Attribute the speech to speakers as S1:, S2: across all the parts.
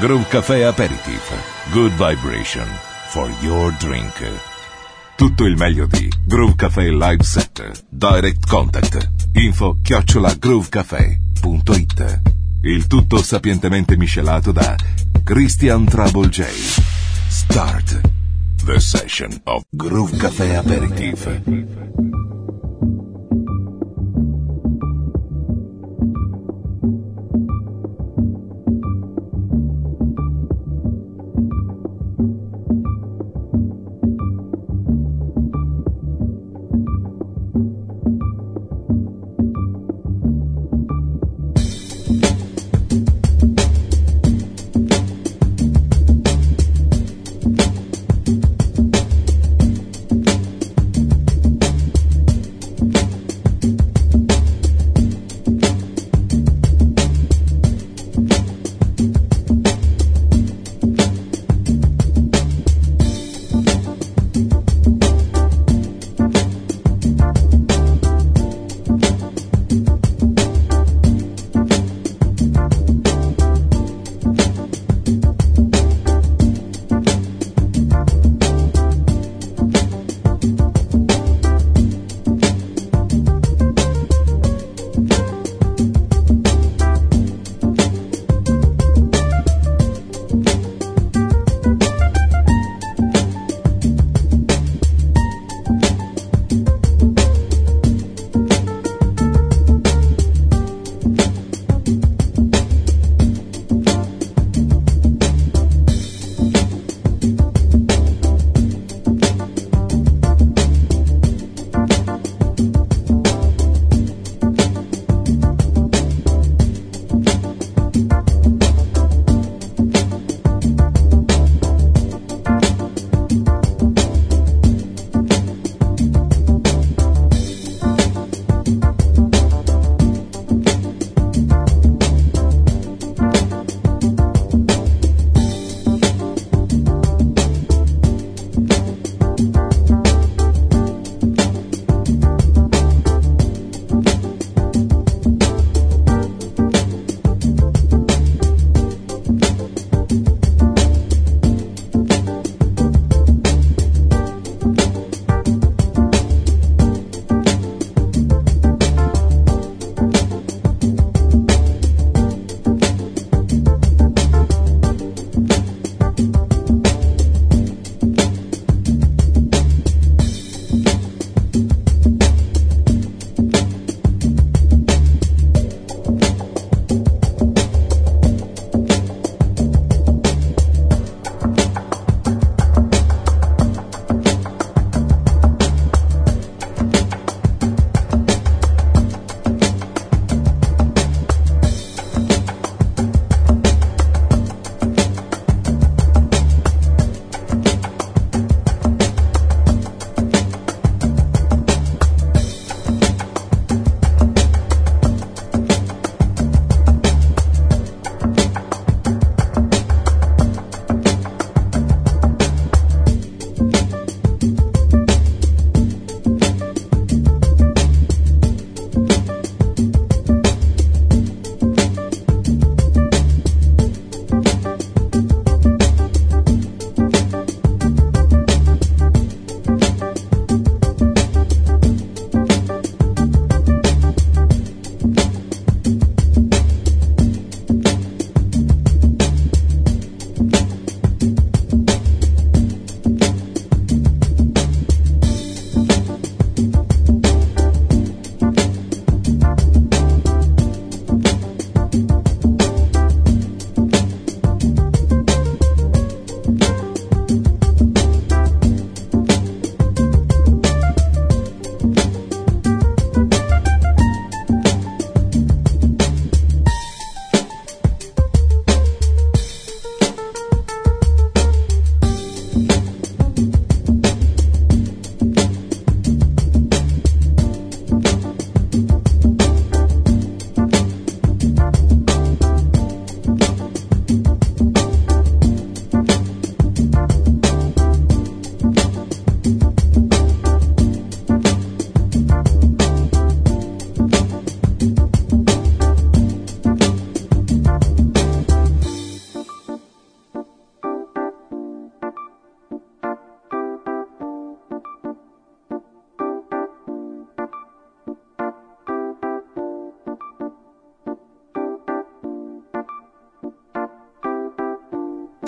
S1: Groove Café Aperitif. Good vibration for your drink. Tutto il meglio di Groove Café Live Set. Direct contact. Info chiocciola groovecafé.it. Il tutto sapientemente miscelato da Christian Trouble J. Start the session of Groove Café Aperitif.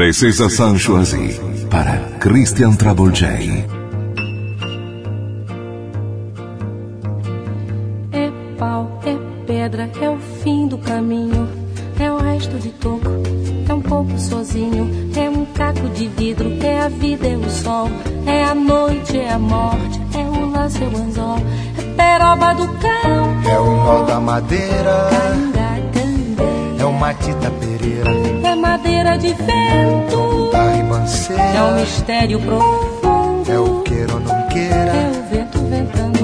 S1: Les César choisi para Christian Travolgei.
S2: Pereira,
S3: É madeira de vento,
S2: da
S3: é um
S2: ribanceira,
S3: mistério profundo.
S2: é o queira ou não
S3: É
S2: queira,
S3: o vento ventando,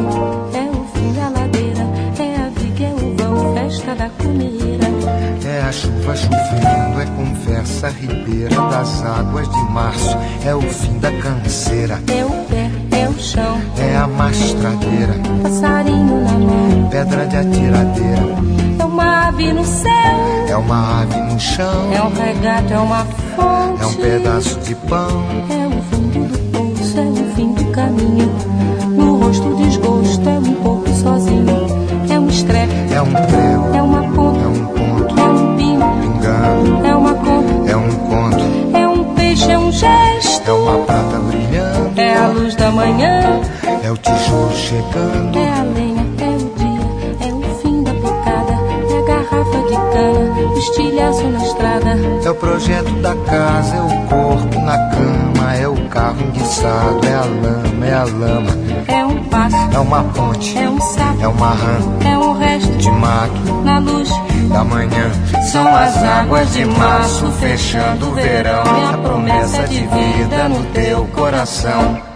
S3: é o fim da ladeira, é a viga, é o vão, festa da cumeira.
S2: é a chuva chovendo, é conversa ribeira das águas de março, é o fim da canseira,
S3: É o pé, é o chão,
S2: é a mastradeira,
S3: passarinho na mão.
S2: pedra de atiradeira,
S3: É ave no céu,
S2: é uma ave no chão,
S3: é um regato, é uma fonte.
S2: é um pedaço de pão,
S3: É o fundo do poço, é o fim do caminho. No rosto desgosto, é um pouco sozinho. É um estrepe,
S2: é um prego,
S3: é uma
S2: é
S3: ponta,
S2: um ponto,
S3: é um pingo, é uma conta,
S2: é um conto,
S3: é um peixe, é um gesto.
S2: é uma prata brilhando,
S3: É a luz da manhã,
S2: é o tijolo chegando.
S3: é a lenha, garrafa de cana, o estilhaço na estrada.
S2: É o projeto da casa, é o corpo na cama, é o carro enguiçado, é a lama, é a lama,
S3: É um passo,
S2: é uma ponte,
S3: é um sapo,
S2: é uma rã
S3: é um resto
S2: de mato
S3: na luz.
S2: da manhã. São as águas de março fechando o verão, é a promessa de vida no teu coração.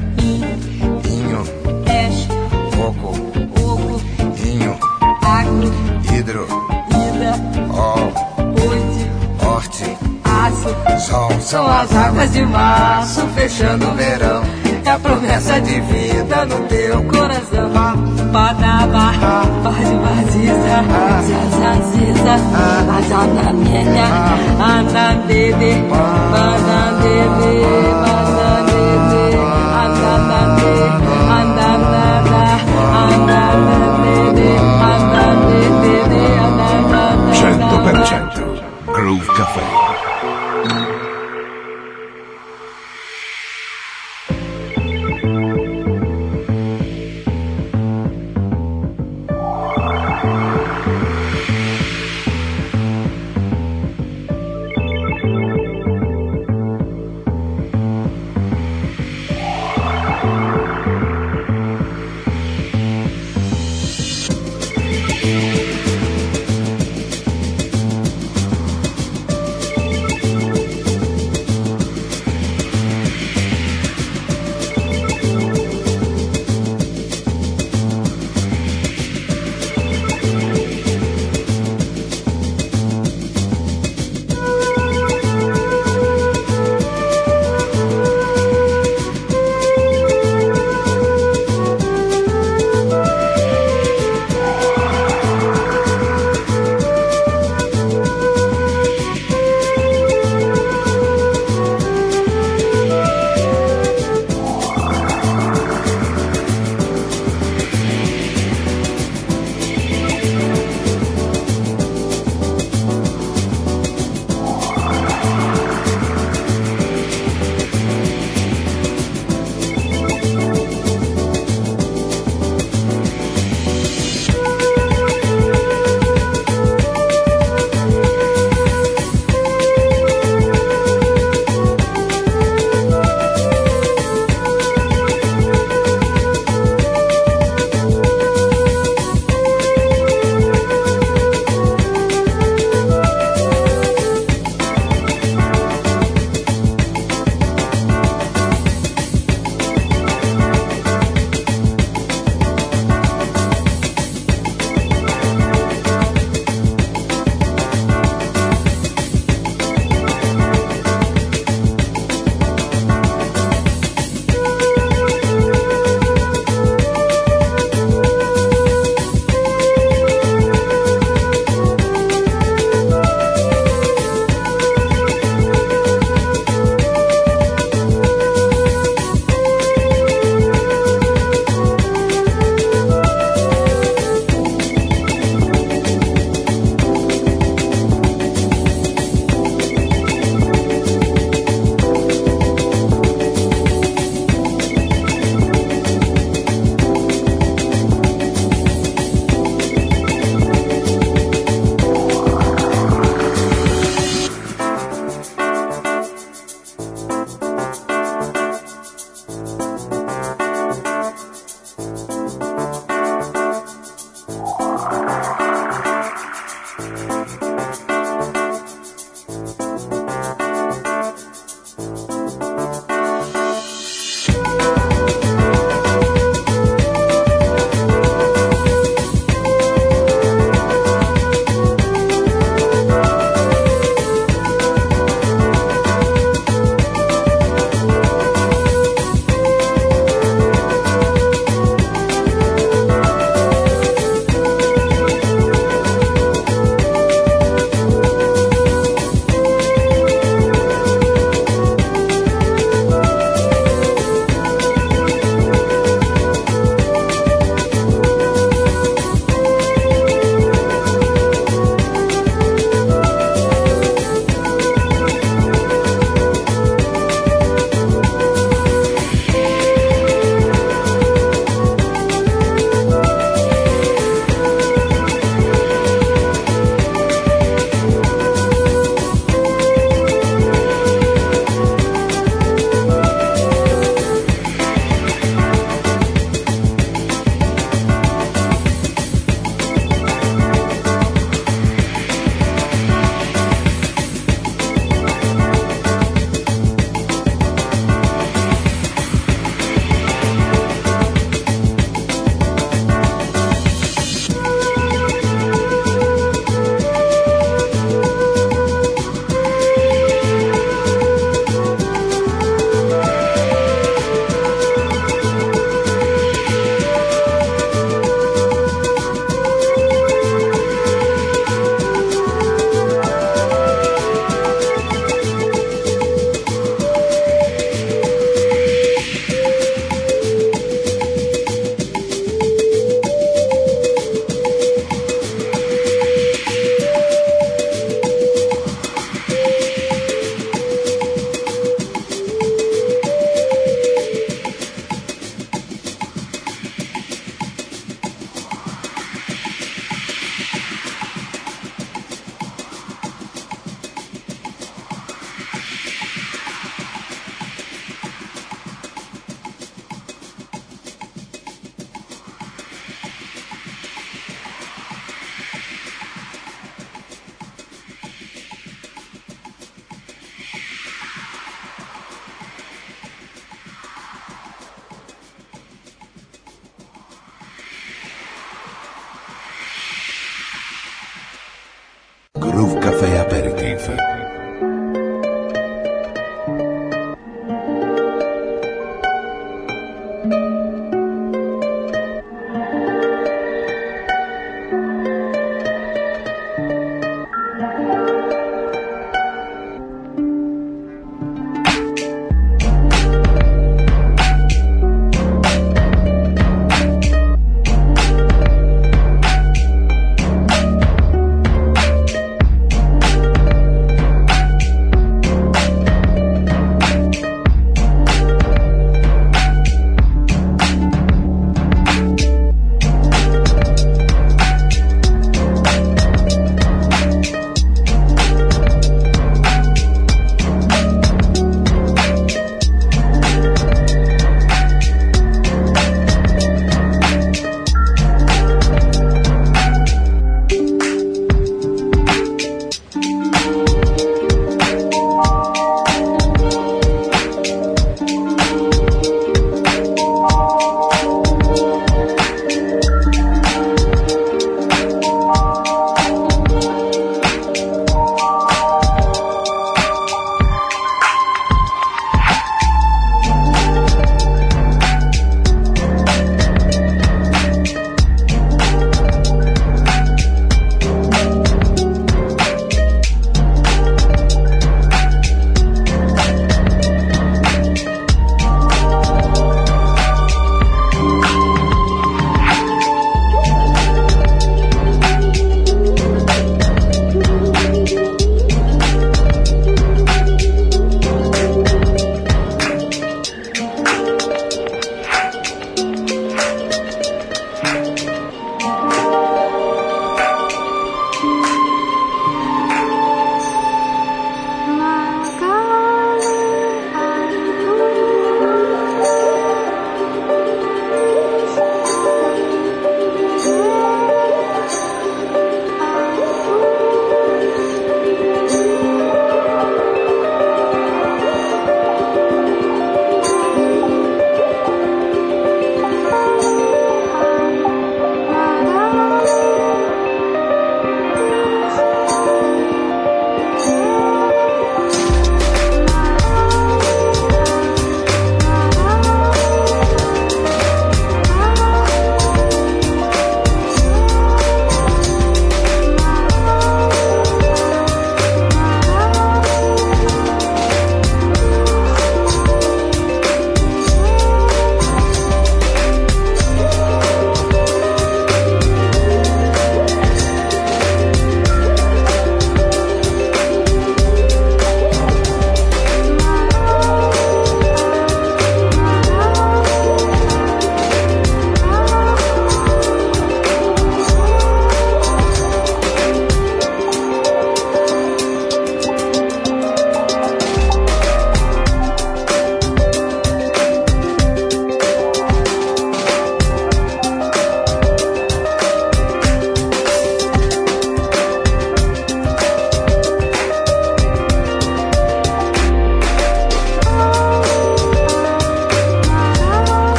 S2: sol. São as águas de março fechando o verão, é a promessa de vida no teu
S3: coração. Badaba, bade baziza, zazaziza, azanamenya, anandede, banandede, banandede, ananande, ananada, ananandede, anandede, ananada.
S1: 100% Groove Café.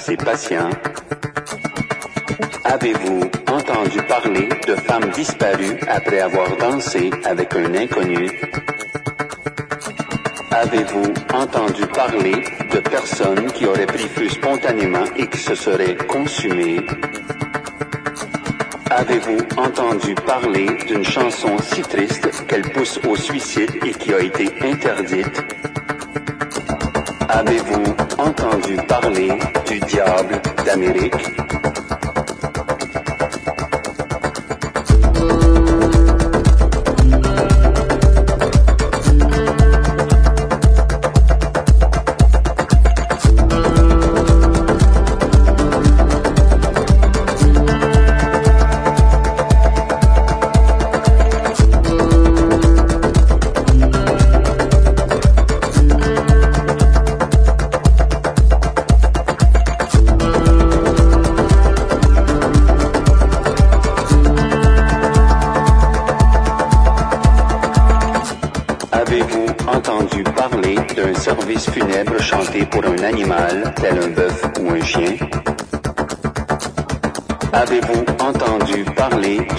S4: Ses patients Avez-vous entendu parler de femmes disparues après avoir dansé avec un inconnu? Avez-vous entendu parler de personnes qui auraient pris feu spontanément et qui se seraient consumées? Avez-vous entendu parler d'une chanson si triste qu'elle pousse au suicide et qui a été interdite? Avez-vous entendu parler du diable d'Amérique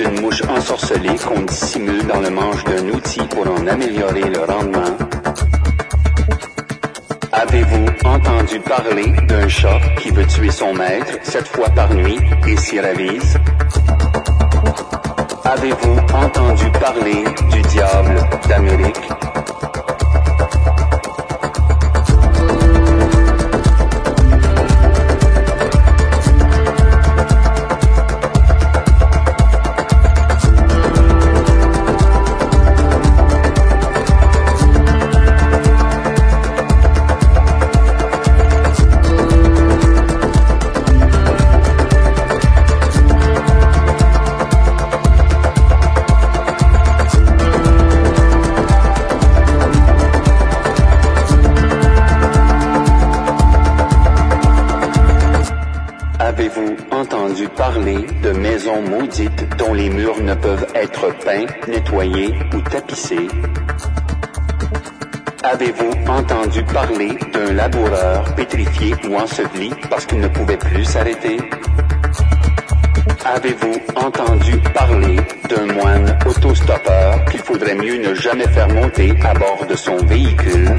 S4: d'une mouche ensorcelée qu'on dissimule dans le manche d'un outil pour en améliorer le rendement? Avez-vous entendu parler d'un chat qui veut tuer son maître sept fois par nuit et s'y ravise? Avez-vous entendu parler du diable d'Amérique? Parler d'un laboureur pétrifié ou enseveli parce qu'il ne pouvait plus s'arrêter? Avez-vous entendu parler d'un moine autostoppeur qu'il faudrait mieux ne jamais faire monter à bord de son véhicule?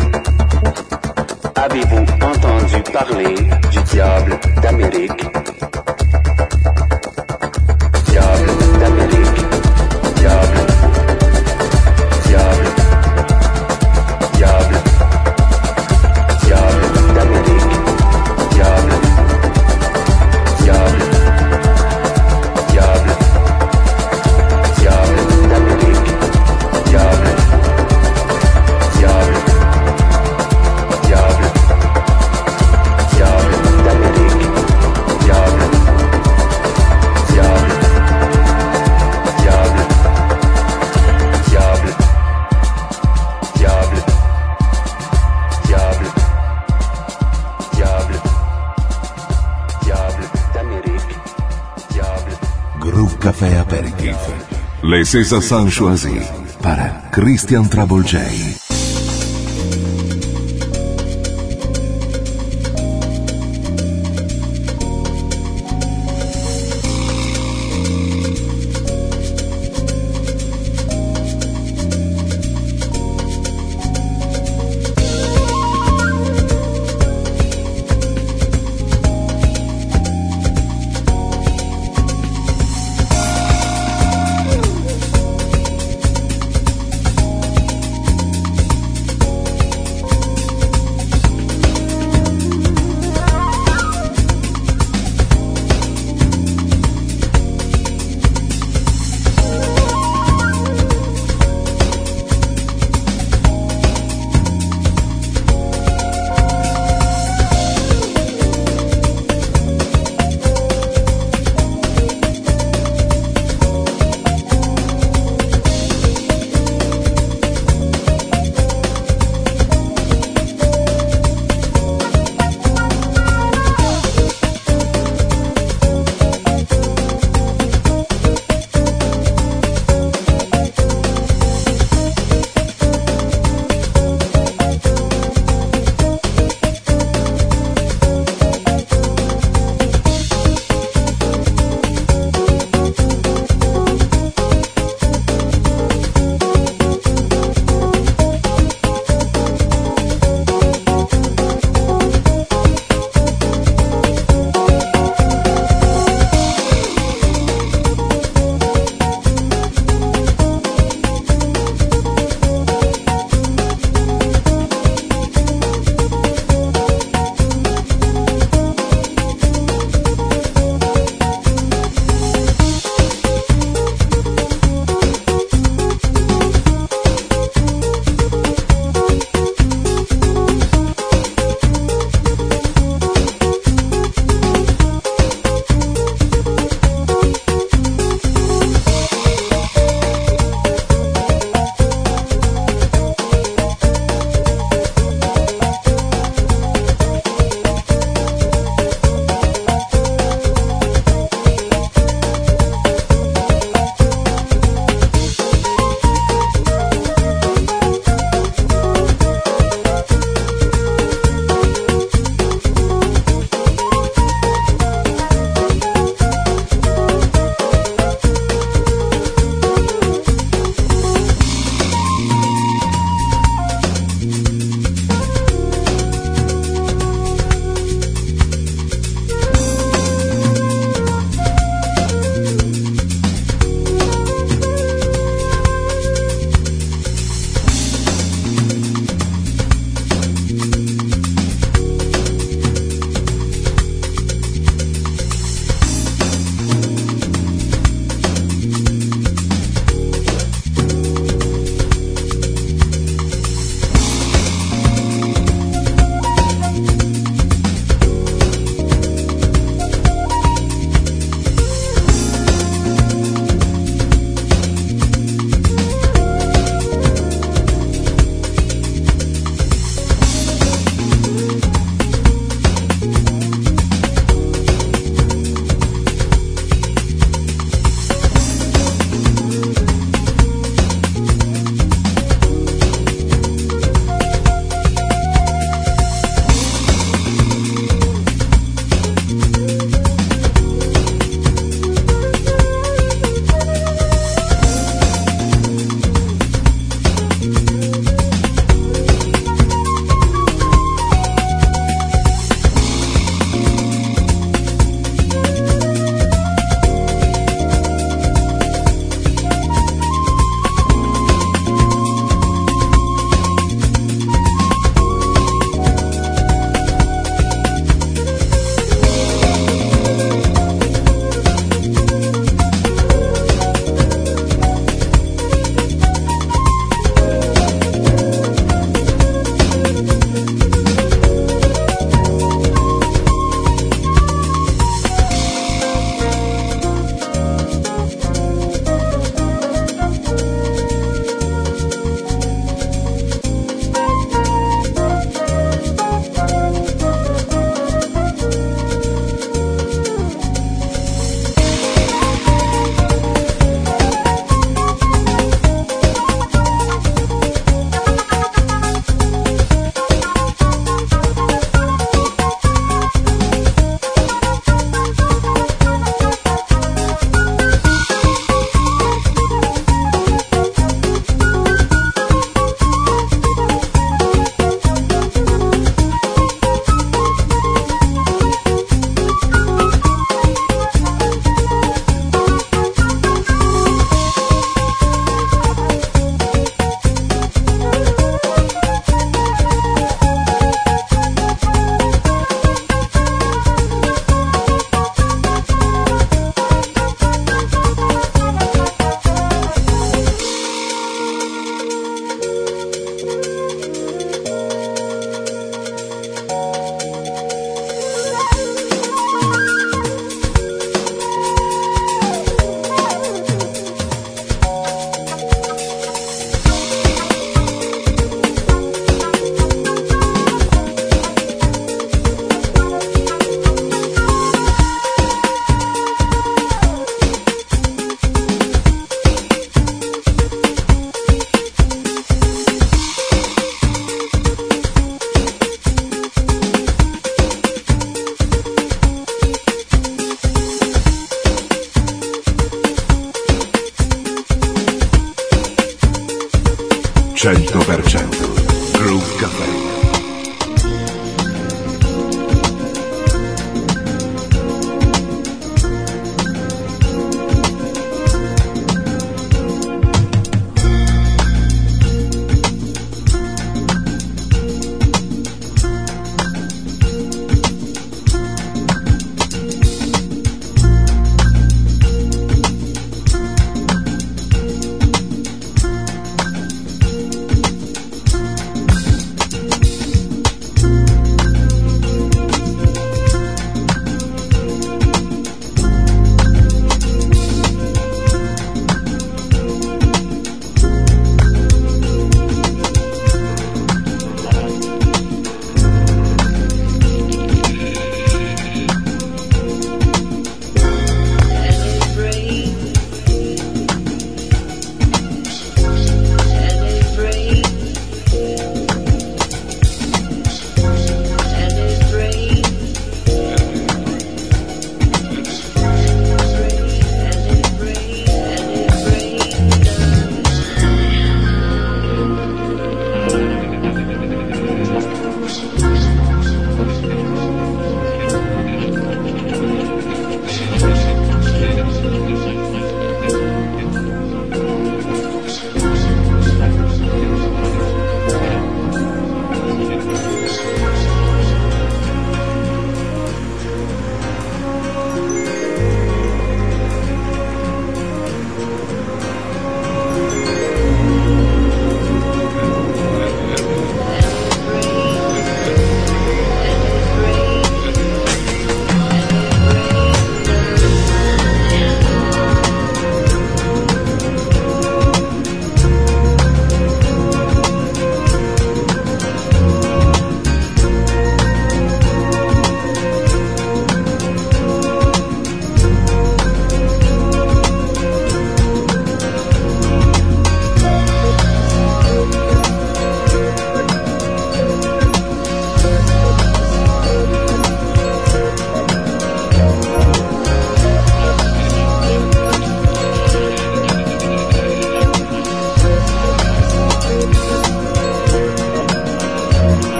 S4: Avez-vous entendu parler du diable d'Amérique?
S1: César Sanchoisi para Christian Travolgei.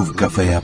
S1: Groove Café. à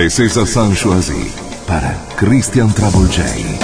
S1: ingleses a Sanchoisi para Christian Travolgei.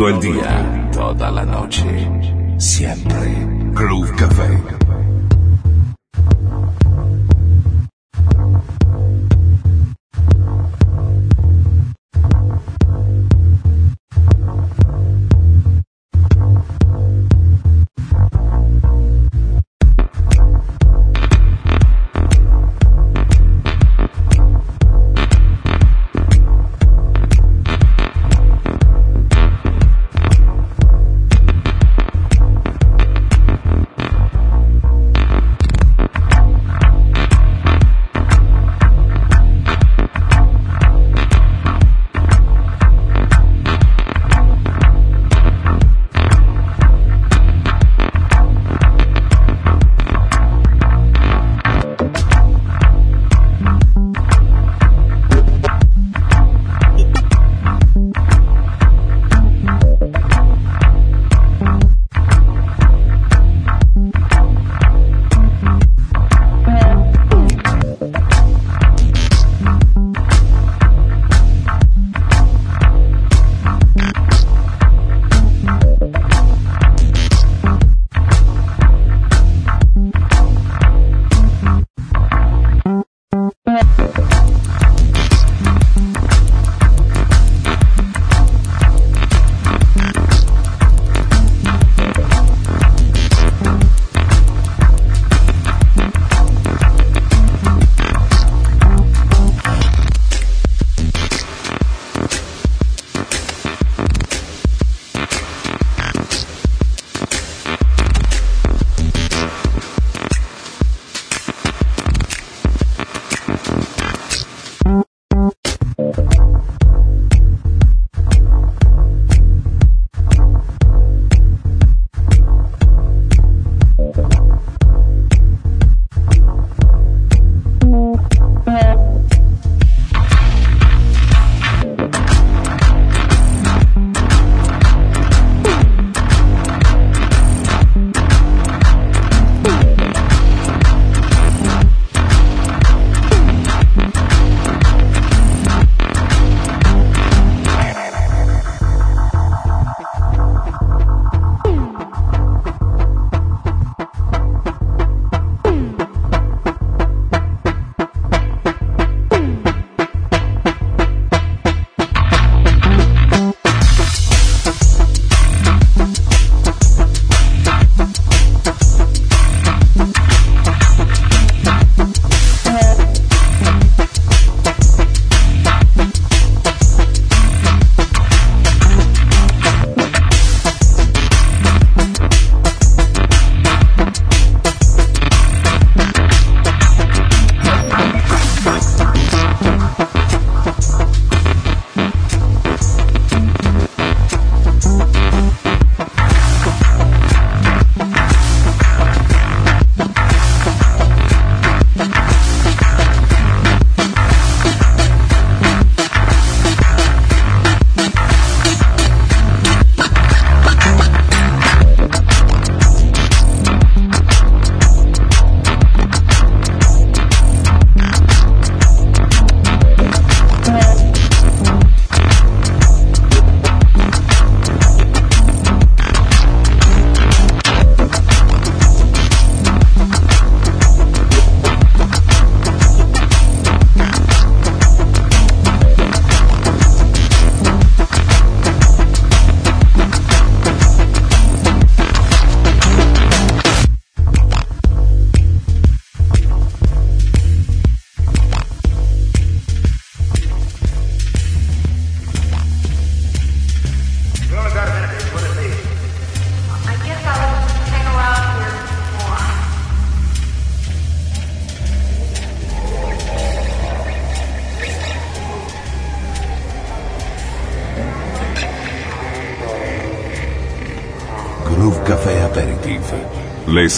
S1: Todo el día,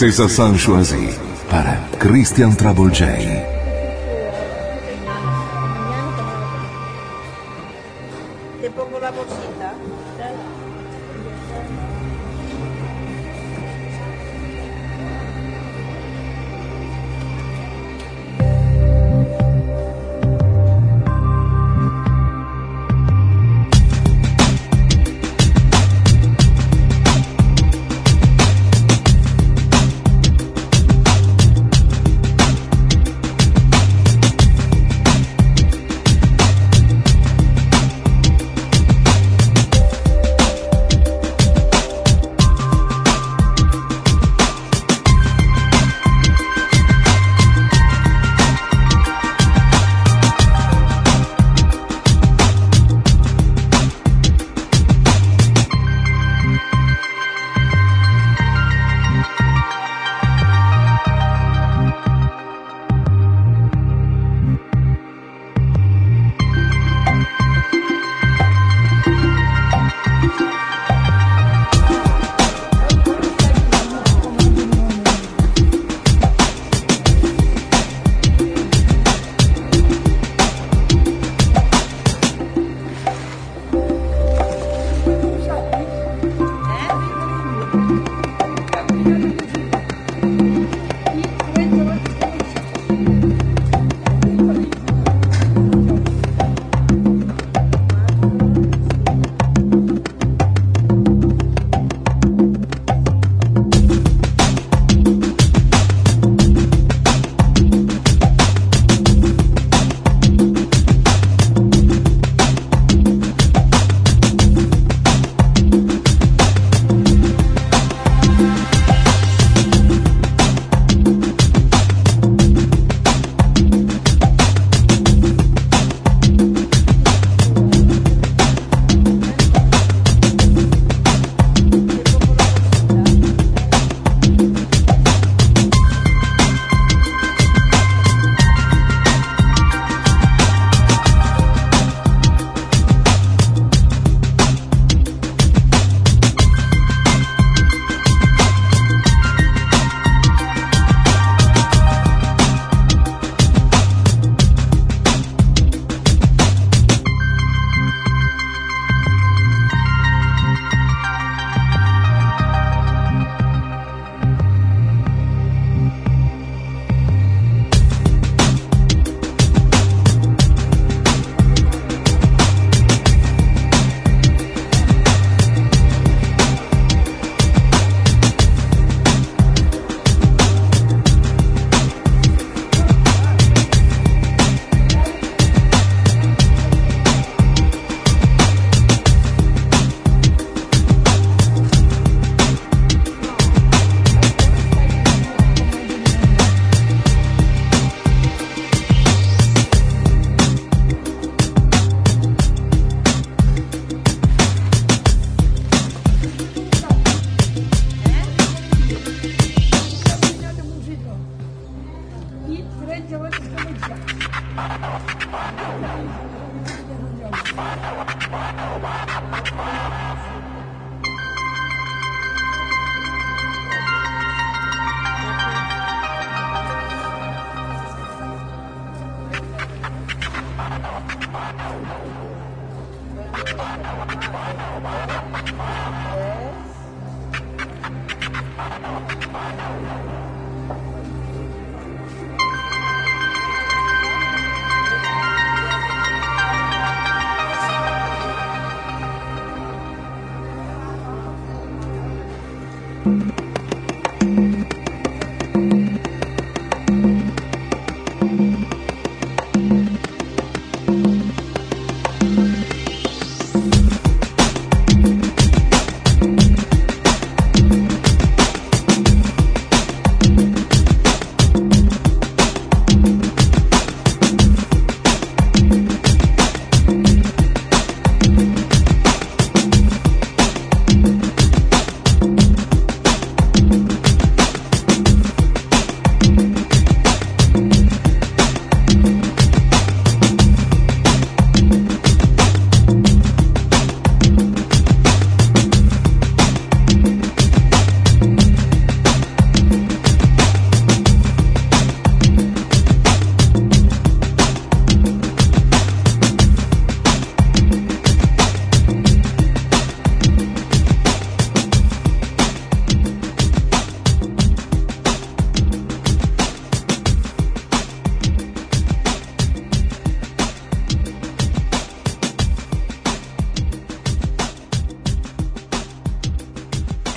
S1: Les sensations choisies par Christian Travolgei.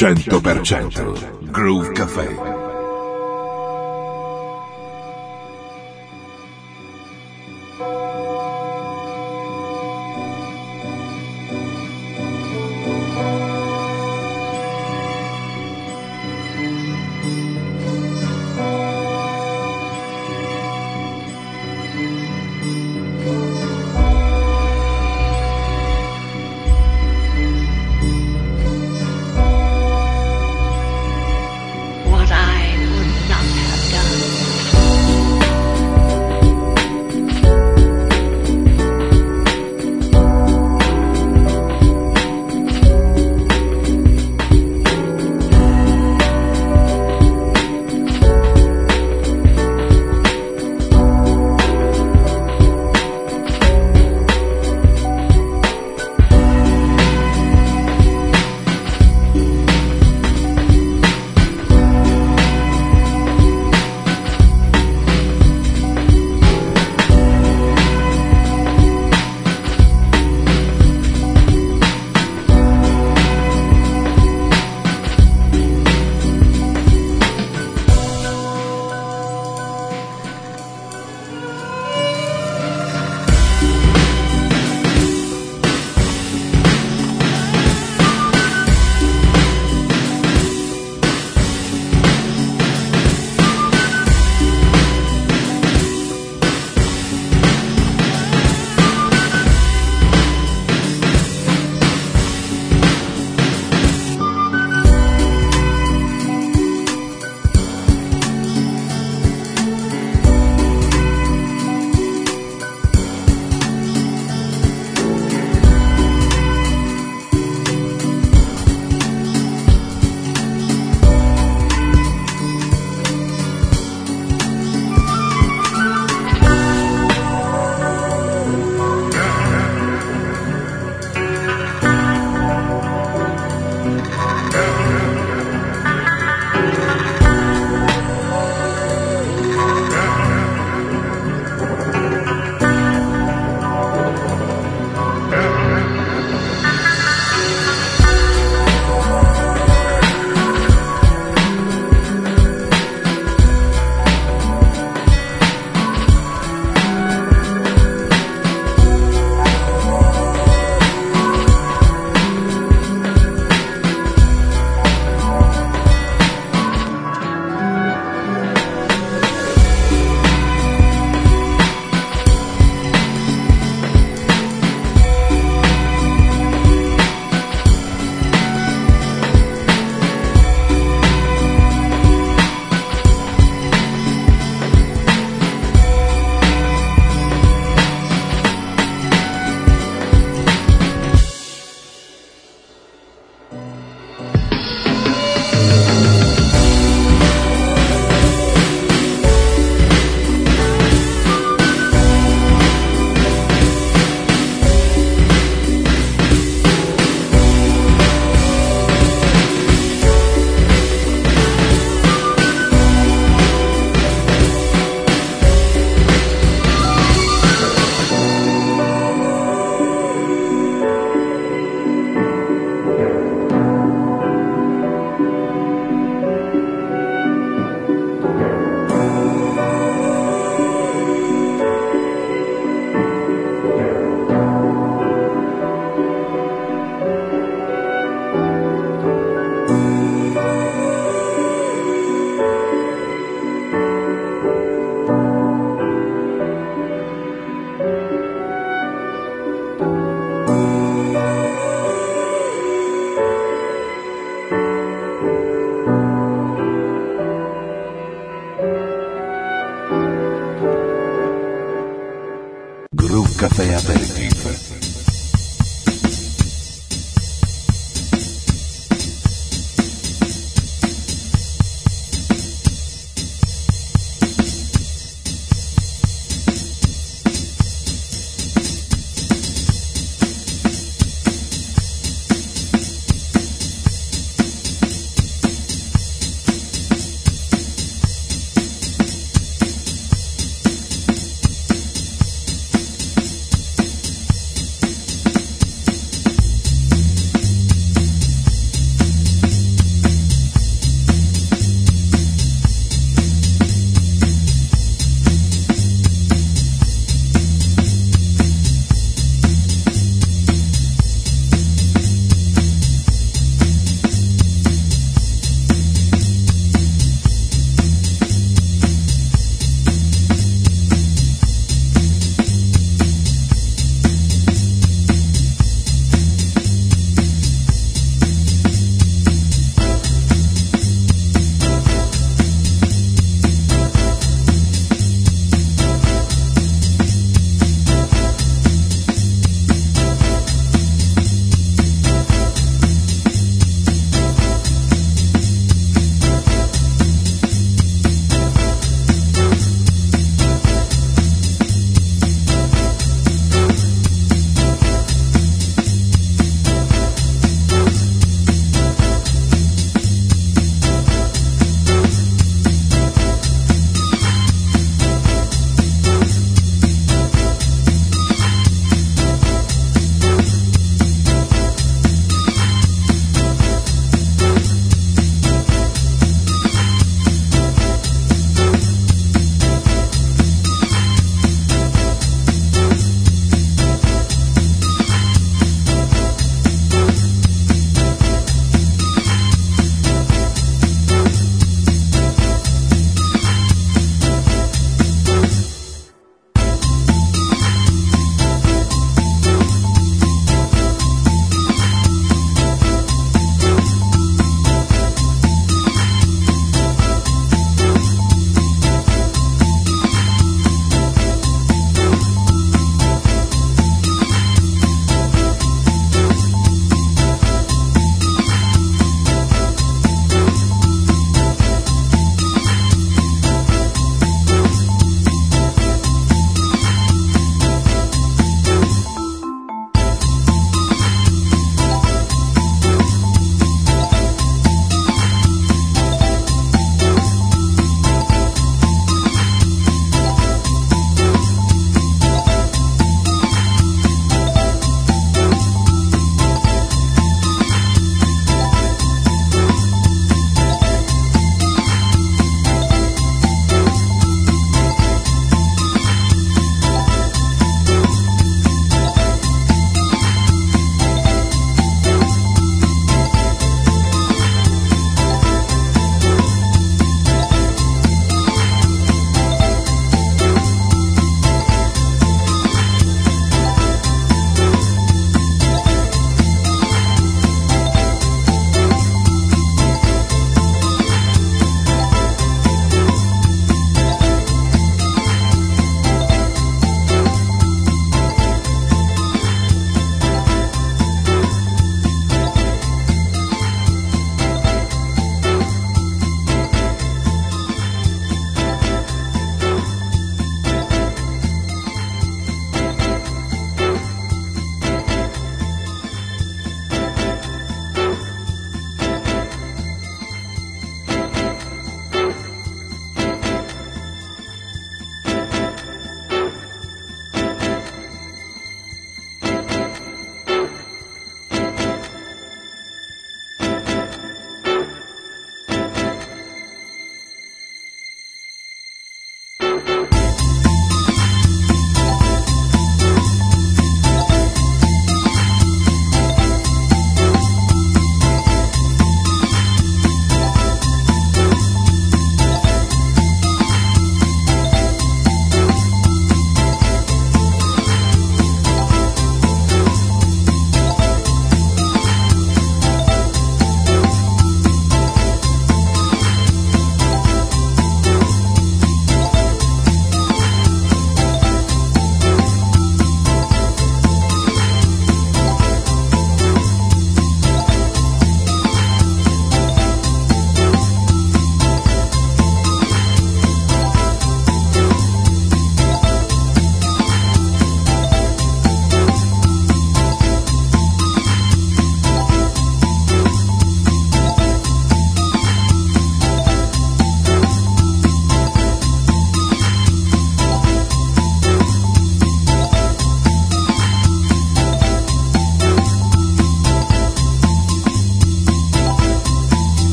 S1: 100% Groove Café.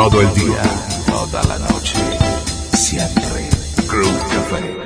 S1: Todo el día, toda la noche, siempre. Café.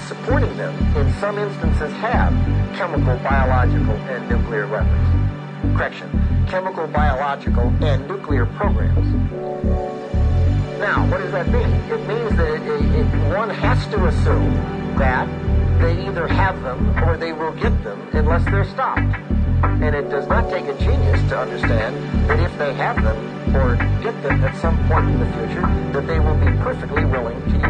S5: Supporting them, in some instances have chemical, biological, and nuclear weapons. Correction, chemical, biological, and nuclear programs. Now, what does that mean? It means that it, it, one has to assume that they either have them or they will get them unless they're stopped. And it does not take a genius to understand that if they have them or get them at some point in the future, that they will be perfectly willing to use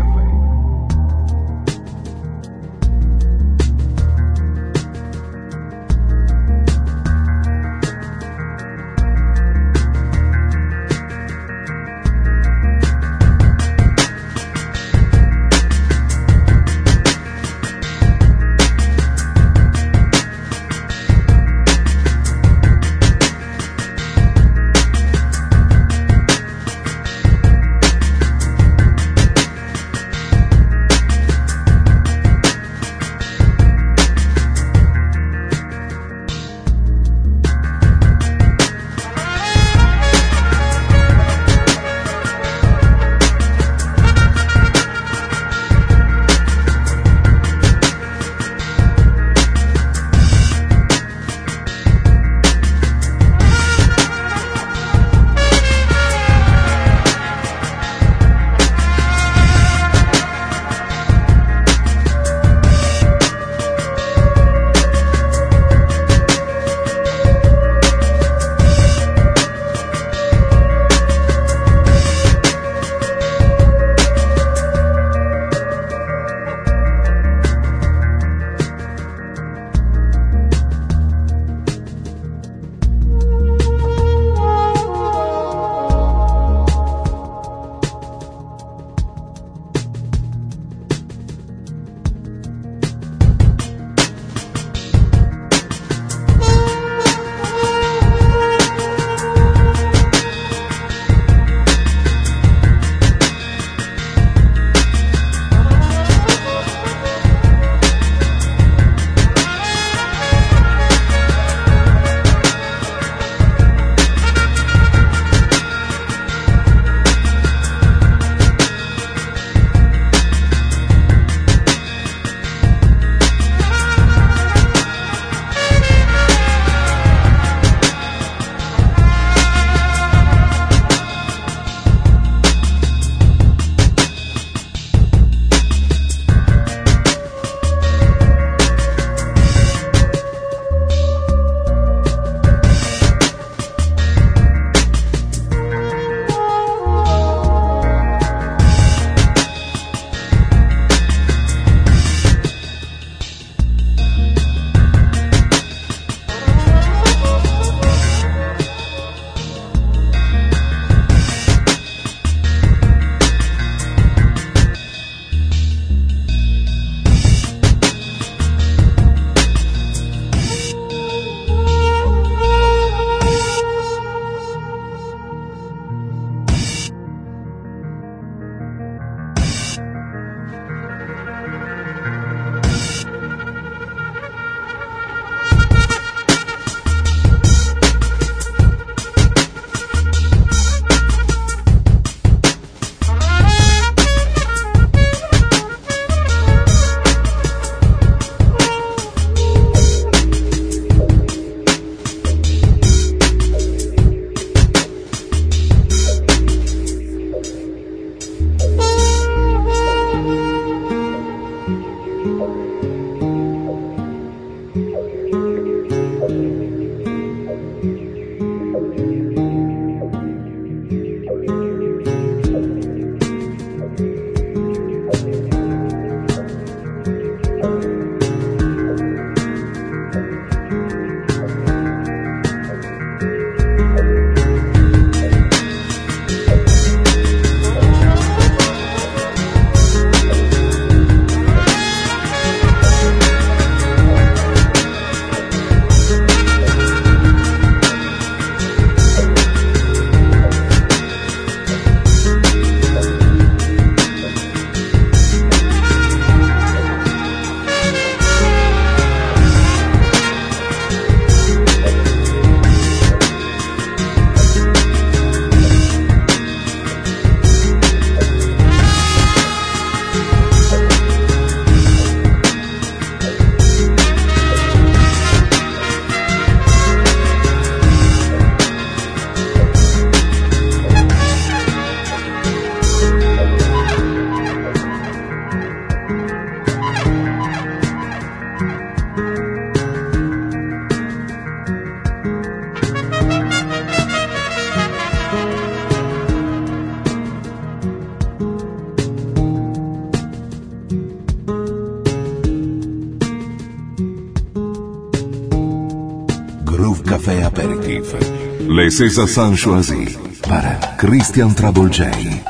S6: Les César Choisi para Christian Travolgei.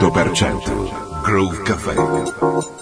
S1: 100% Groove Café.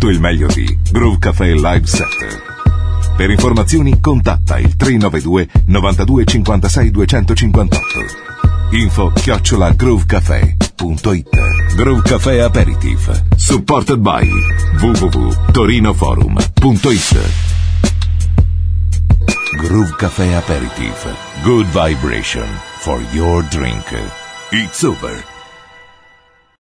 S1: Tutto il meglio di Groove Cafe Live Set. Per informazioni contatta il 392 92 56 258. Info chiocciola groovecafé.it Groove Cafe Aperitif. Supported by www.torinoforum.it Groove Cafe Aperitif. Good vibration for your drink. It's over.